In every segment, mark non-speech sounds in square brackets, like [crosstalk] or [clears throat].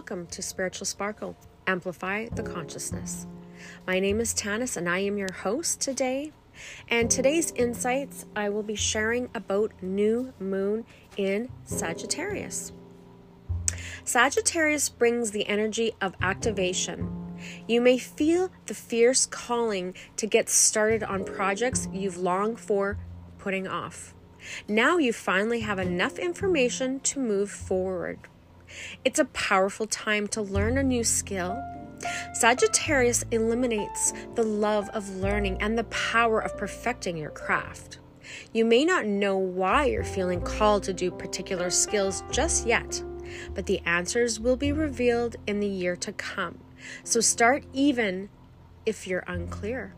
welcome to Spiritual Sparkle Amplify the Consciousness. My name is Tannis and I am your host today. And today's insights, I will be sharing about new moon in Sagittarius. Sagittarius brings the energy of activation. You may feel the fierce calling to get started on projects you've longed for putting off. Now you finally have enough information to move forward. It's a powerful time to learn a new skill. Sagittarius eliminates the love of learning and the power of perfecting your craft. You may not know why you're feeling called to do particular skills just yet, but the answers will be revealed in the year to come. So start even if you're unclear.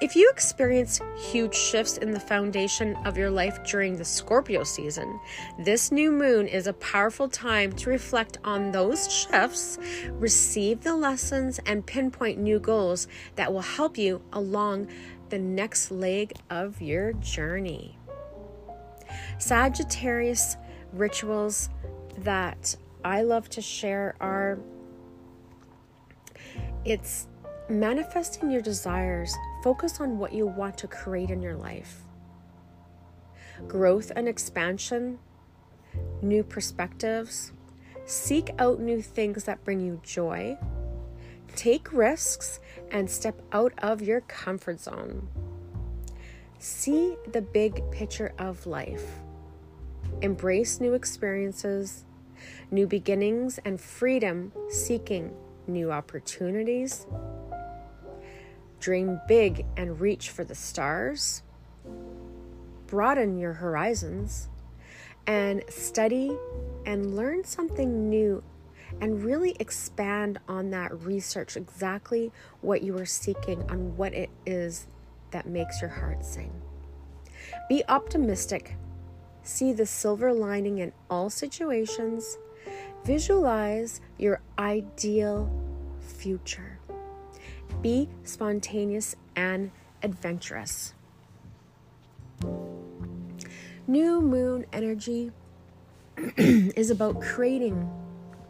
If you experience huge shifts in the foundation of your life during the Scorpio season, this new moon is a powerful time to reflect on those shifts, receive the lessons, and pinpoint new goals that will help you along the next leg of your journey. Sagittarius rituals that I love to share are it's manifesting your desires Focus on what you want to create in your life. Growth and expansion, new perspectives. Seek out new things that bring you joy. Take risks and step out of your comfort zone. See the big picture of life. Embrace new experiences, new beginnings, and freedom, seeking new opportunities, Dream big and reach for the stars. Broaden your horizons and study and learn something new and really expand on that research exactly what you are seeking on what it is that makes your heart sing. Be optimistic. See the silver lining in all situations. Visualize your ideal future. Be spontaneous and adventurous. New moon energy [clears throat] is about creating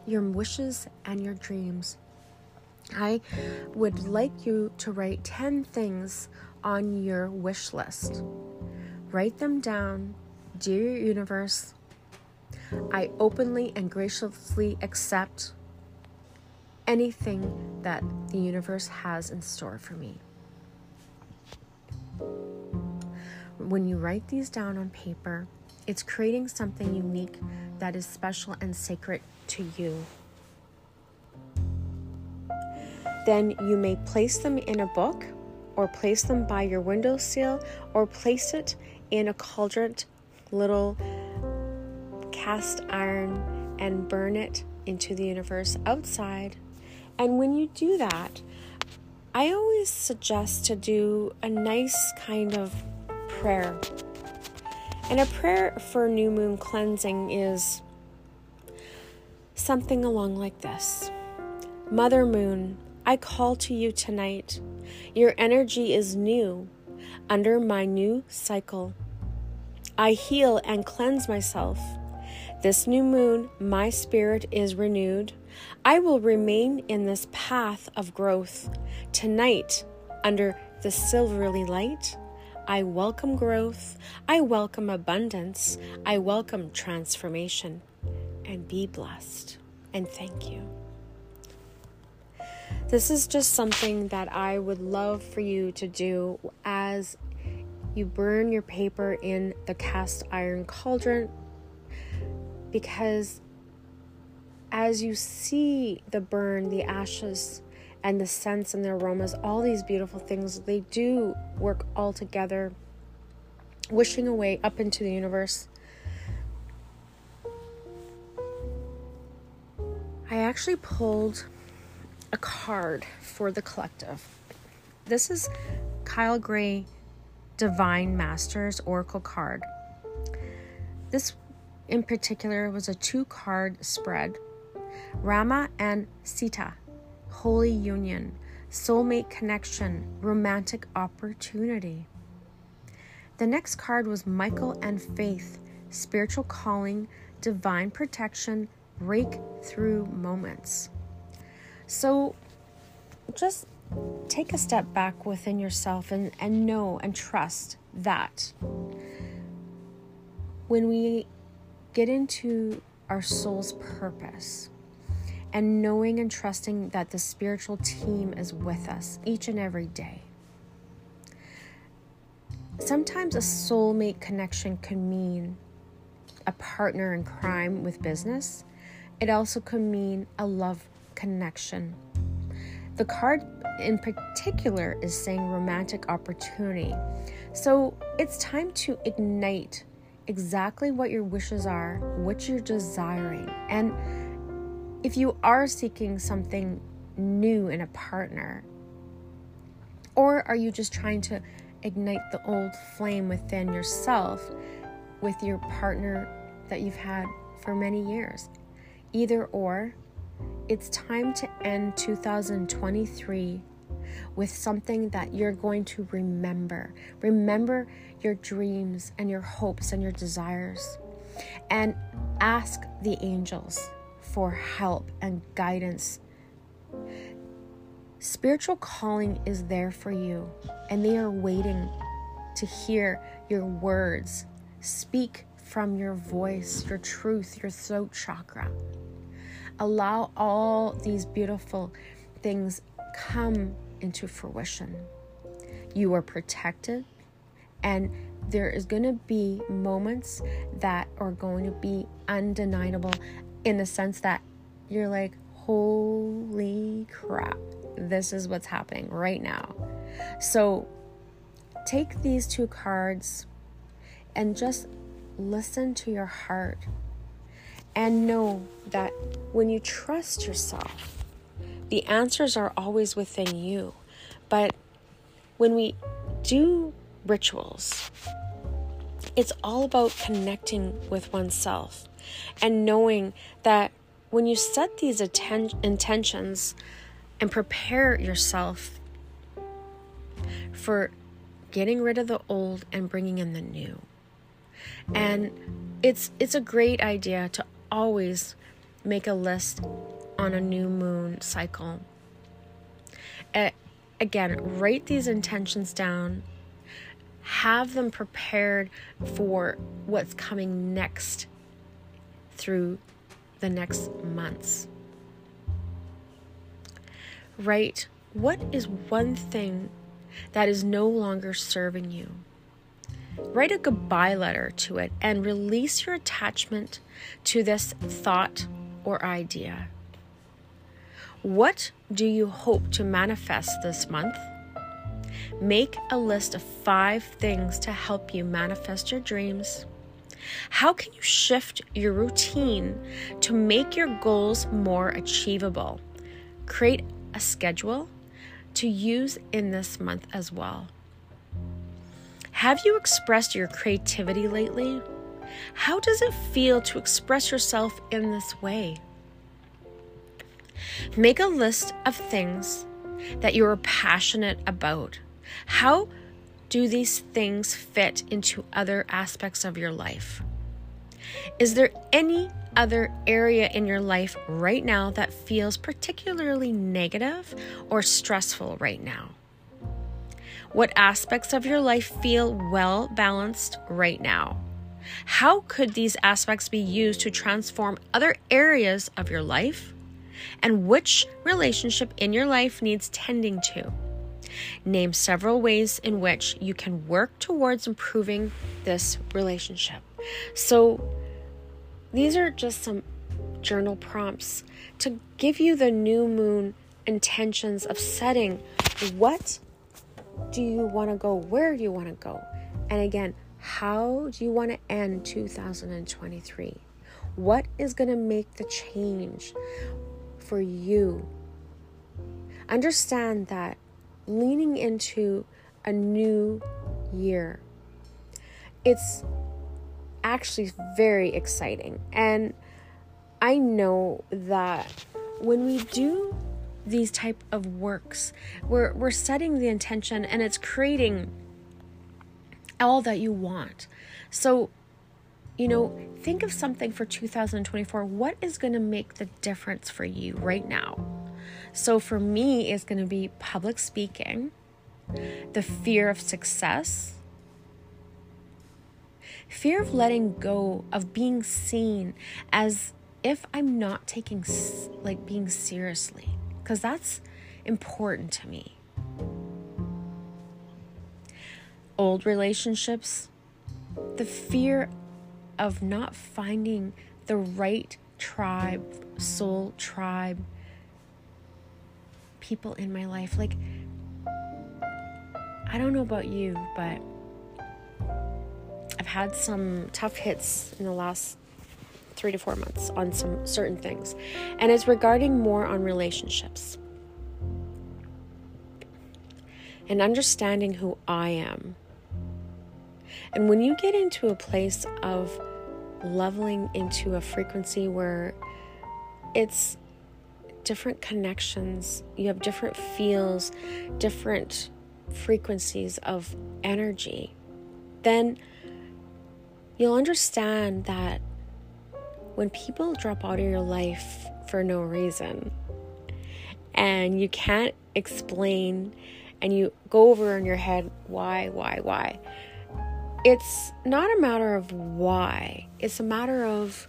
your wishes and your dreams. I would like you to write 10 things on your wish list. Write them down, dear universe. I openly and graciously accept anything that the universe has in store for me. When you write these down on paper, it's creating something unique that is special and sacred to you. Then you may place them in a book or place them by your windowsill or place it in a cauldron, little cast iron, and burn it into the universe outside and when you do that, I always suggest to do a nice kind of prayer. And a prayer for new moon cleansing is something along like this Mother Moon, I call to you tonight. Your energy is new under my new cycle. I heal and cleanse myself. This new moon, my spirit is renewed. I will remain in this path of growth. Tonight, under the silvery light, I welcome growth. I welcome abundance. I welcome transformation. And be blessed. And thank you. This is just something that I would love for you to do as you burn your paper in the cast iron cauldron because as you see the burn, the ashes, and the scents and the aromas, all these beautiful things, they do work all together, wishing away up into the universe. I actually pulled a card for the collective. This is Kyle Gray Divine Masters Oracle card. This in particular was a two card spread Rama and Sita, holy union, soulmate connection, romantic opportunity. The next card was Michael and Faith, spiritual calling, divine protection, breakthrough moments. So just take a step back within yourself and, and know and trust that when we get into our soul's purpose and knowing and trusting that the spiritual team is with us each and every day. Sometimes a soulmate connection can mean a partner in crime with business. It also could mean a love connection. The card in particular is saying romantic opportunity. So it's time to ignite exactly what your wishes are, what you're desiring. And if you are seeking something new in a partner, or are you just trying to ignite the old flame within yourself with your partner that you've had for many years? Either or, it's time to end 2023 with something that you're going to remember. Remember your dreams and your hopes and your desires. And ask the angels for help and guidance. Spiritual calling is there for you, and they are waiting to hear your words. Speak from your voice, your truth, your throat chakra. Allow all these beautiful things come into fruition. You are protected, and there is going to be moments that are going to be undeniable in the sense that you're like, holy crap, this is what's happening right now. So take these two cards and just listen to your heart and know that when you trust yourself, the answers are always within you. But when we do rituals, it's all about connecting with oneself and knowing that when you set these atten- intentions and prepare yourself for getting rid of the old and bringing in the new. And it's it's a great idea to always make a list on a new moon cycle. Again, write these intentions down, have them prepared for what's coming next through the next months. Write what is one thing that is no longer serving you. Write a goodbye letter to it and release your attachment to this thought or idea. What do you hope to manifest this month? Make a list of five things to help you manifest your dreams. How can you shift your routine to make your goals more achievable? Create a schedule to use in this month as well. Have you expressed your creativity lately? How does it feel to express yourself in this way? Make a list of things that you are passionate about. How do these things fit into other aspects of your life? Is there any other area in your life right now that feels particularly negative or stressful right now? What aspects of your life feel well balanced right now? How could these aspects be used to transform other areas of your life and which relationship in your life needs tending to. Name several ways in which you can work towards improving this relationship. So, these are just some journal prompts to give you the new moon intentions of setting what do you want to go, where do you want to go, and again, how do you want to end 2023? What is going to make the change? For you. Understand that leaning into a new year, it's actually very exciting. And I know that when we do these type of works, we're, we're setting the intention and it's creating all that you want. So you know, think of something for 2024. What is going to make the difference for you right now? So for me, it's going to be public speaking, the fear of success, fear of letting go, of being seen as if I'm not taking like being seriously, because that's important to me. Old relationships, the fear of not finding the right tribe, soul tribe, people in my life. Like, I don't know about you, but I've had some tough hits in the last three to four months on some certain things, and it's regarding more on relationships and understanding who I am and when you get into a place of leveling into a frequency where it's different connections, you have different feels, different frequencies of energy, then you'll understand that when people drop out of your life for no reason and you can't explain and you go over in your head why, why, why it's not a matter of why, it's a matter of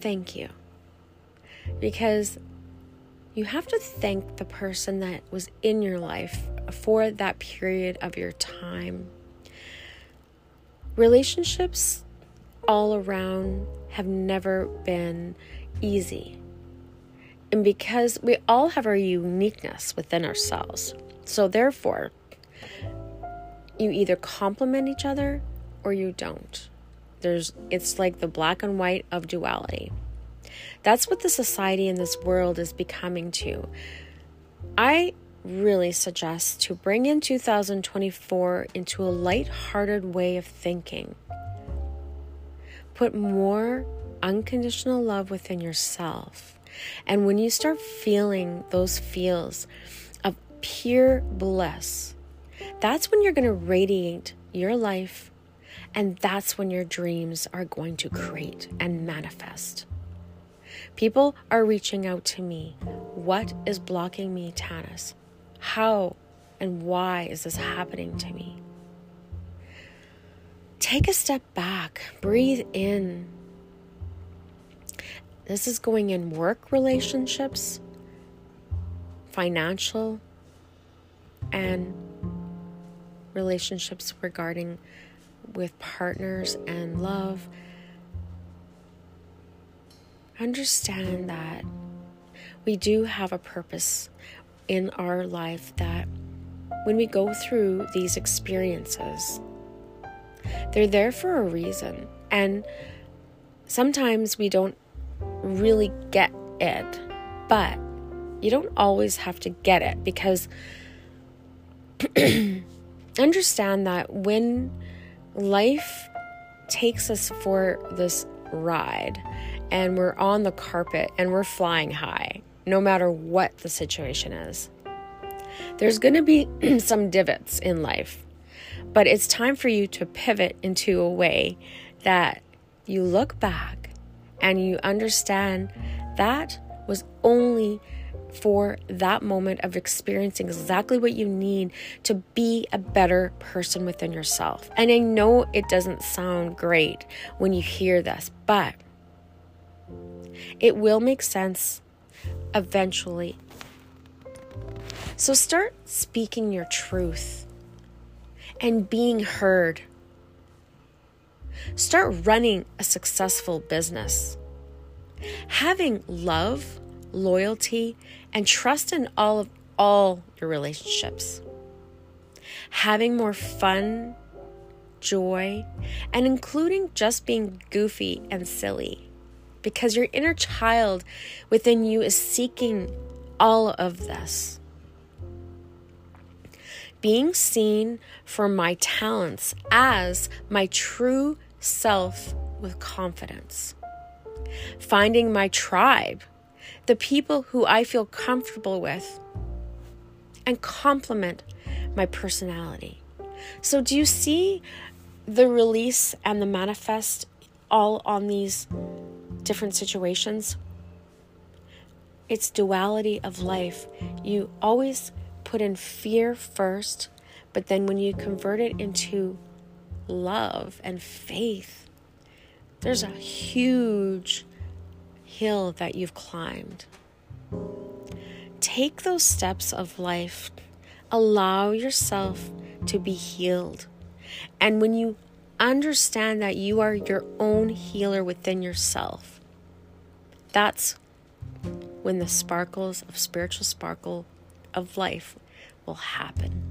thank you. Because you have to thank the person that was in your life for that period of your time. Relationships all around have never been easy. And because we all have our uniqueness within ourselves. So, therefore, you either complement each other or you don't. There's it's like the black and white of duality. That's what the society in this world is becoming to. I really suggest to bring in 2024 into a light-hearted way of thinking. Put more unconditional love within yourself. And when you start feeling those feels of pure bliss, that's when you're going to radiate your life, and that's when your dreams are going to create and manifest. People are reaching out to me. What is blocking me, Tannis? How and why is this happening to me? Take a step back, breathe in. This is going in work relationships, financial, and relationships regarding with partners and love, understand that we do have a purpose in our life that when we go through these experiences, they're there for a reason. And sometimes we don't really get it, but you don't always have to get it because [clears throat] understand that when life takes us for this ride and we're on the carpet and we're flying high, no matter what the situation is, there's going to be [clears throat] some divots in life. But it's time for you to pivot into a way that you look back and you understand that was only for that moment of experiencing exactly what you need to be a better person within yourself. And I know it doesn't sound great when you hear this, but it will make sense eventually. So start speaking your truth and being heard. Start running a successful business. Having love loyalty, and trust in all of all your relationships. Having more fun, joy, and including just being goofy and silly. Because your inner child within you is seeking all of this. Being seen for my talents as my true self with confidence. Finding my tribe the people who I feel comfortable with and complement my personality. So, do you see the release and the manifest all on these different situations. It's duality of life. You always put in fear first, but then when you convert it into love and faith, there's a huge hill that you've climbed. Take those steps of life. Allow yourself to be healed. And when you understand that you are your own healer within yourself, that's when the sparkles of spiritual sparkle of life will happen.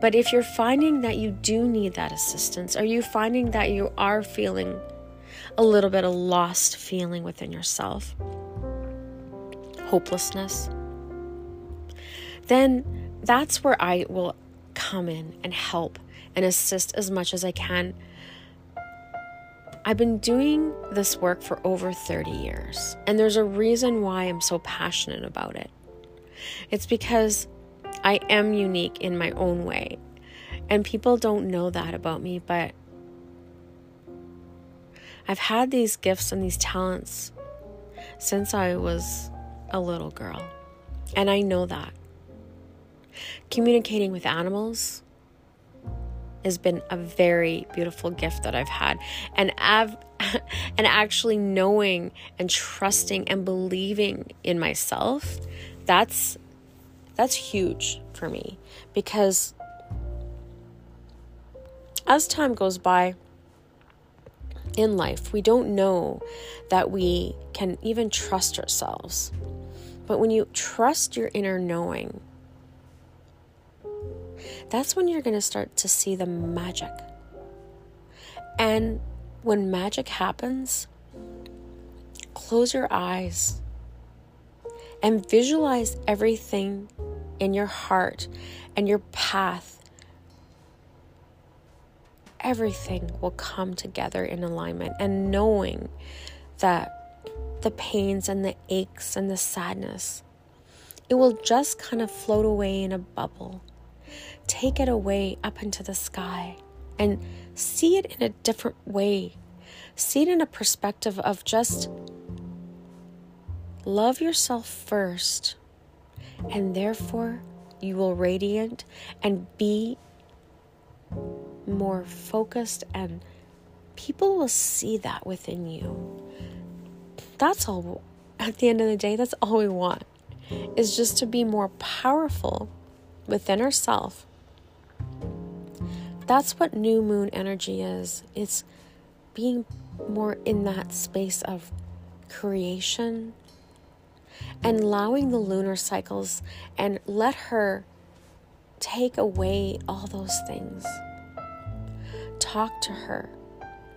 But if you're finding that you do need that assistance, are you finding that you are feeling a little bit of lost feeling within yourself, hopelessness, then that's where I will come in and help and assist as much as I can. I've been doing this work for over 30 years, and there's a reason why I'm so passionate about it. It's because I am unique in my own way, and people don't know that about me, but I've had these gifts and these talents since I was a little girl, and I know that. Communicating with animals has been a very beautiful gift that I've had. And I've [laughs] and actually knowing and trusting and believing in myself, that's that's huge for me because as time goes by in life, we don't know that we can even trust ourselves. But when you trust your inner knowing, that's when you're going to start to see the magic. And when magic happens, close your eyes and visualize everything in your heart and your path. Everything will come together in alignment, and knowing that the pains and the aches and the sadness, it will just kind of float away in a bubble take it away up into the sky and see it in a different way. See it in a perspective of just love yourself first, and therefore you will radiate and be more focused, and people will see that within you. That's all, at the end of the day, that's all we want is just to be more powerful within ourselves that's what new moon energy is. It's being more in that space of creation and allowing the lunar cycles and let her take away all those things. Talk to her.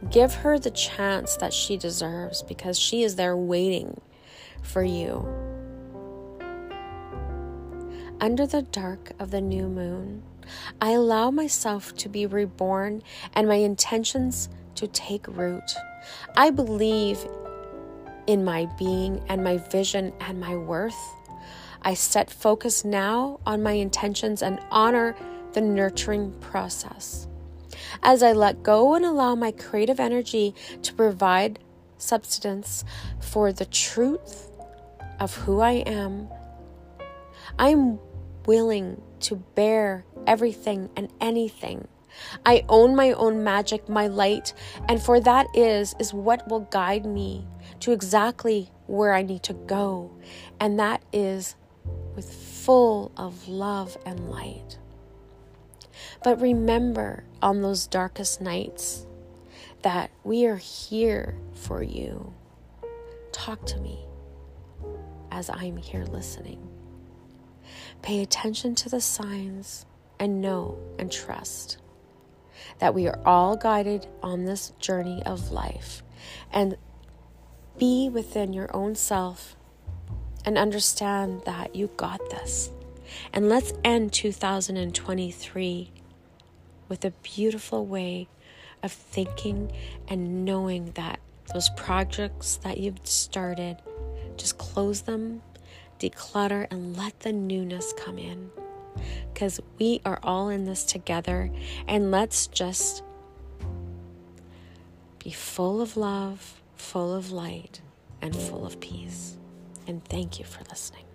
Give her the chance that she deserves because she is there waiting for you. Under the dark of the new moon, I allow myself to be reborn and my intentions to take root. I believe in my being and my vision and my worth. I set focus now on my intentions and honor the nurturing process. As I let go and allow my creative energy to provide substance for the truth of who I am, I'm willing to bear everything and anything. I own my own magic, my light, and for that is is what will guide me to exactly where I need to go, and that is with full of love and light. But remember on those darkest nights that we are here for you. Talk to me as I'm here listening. Pay attention to the signs and know and trust that we are all guided on this journey of life. And be within your own self and understand that you got this. And let's end 2023 with a beautiful way of thinking and knowing that those projects that you've started, just close them declutter, and let the newness come in. Because we are all in this together, and let's just Be full of love, full of light, and full of peace. And thank you for listening.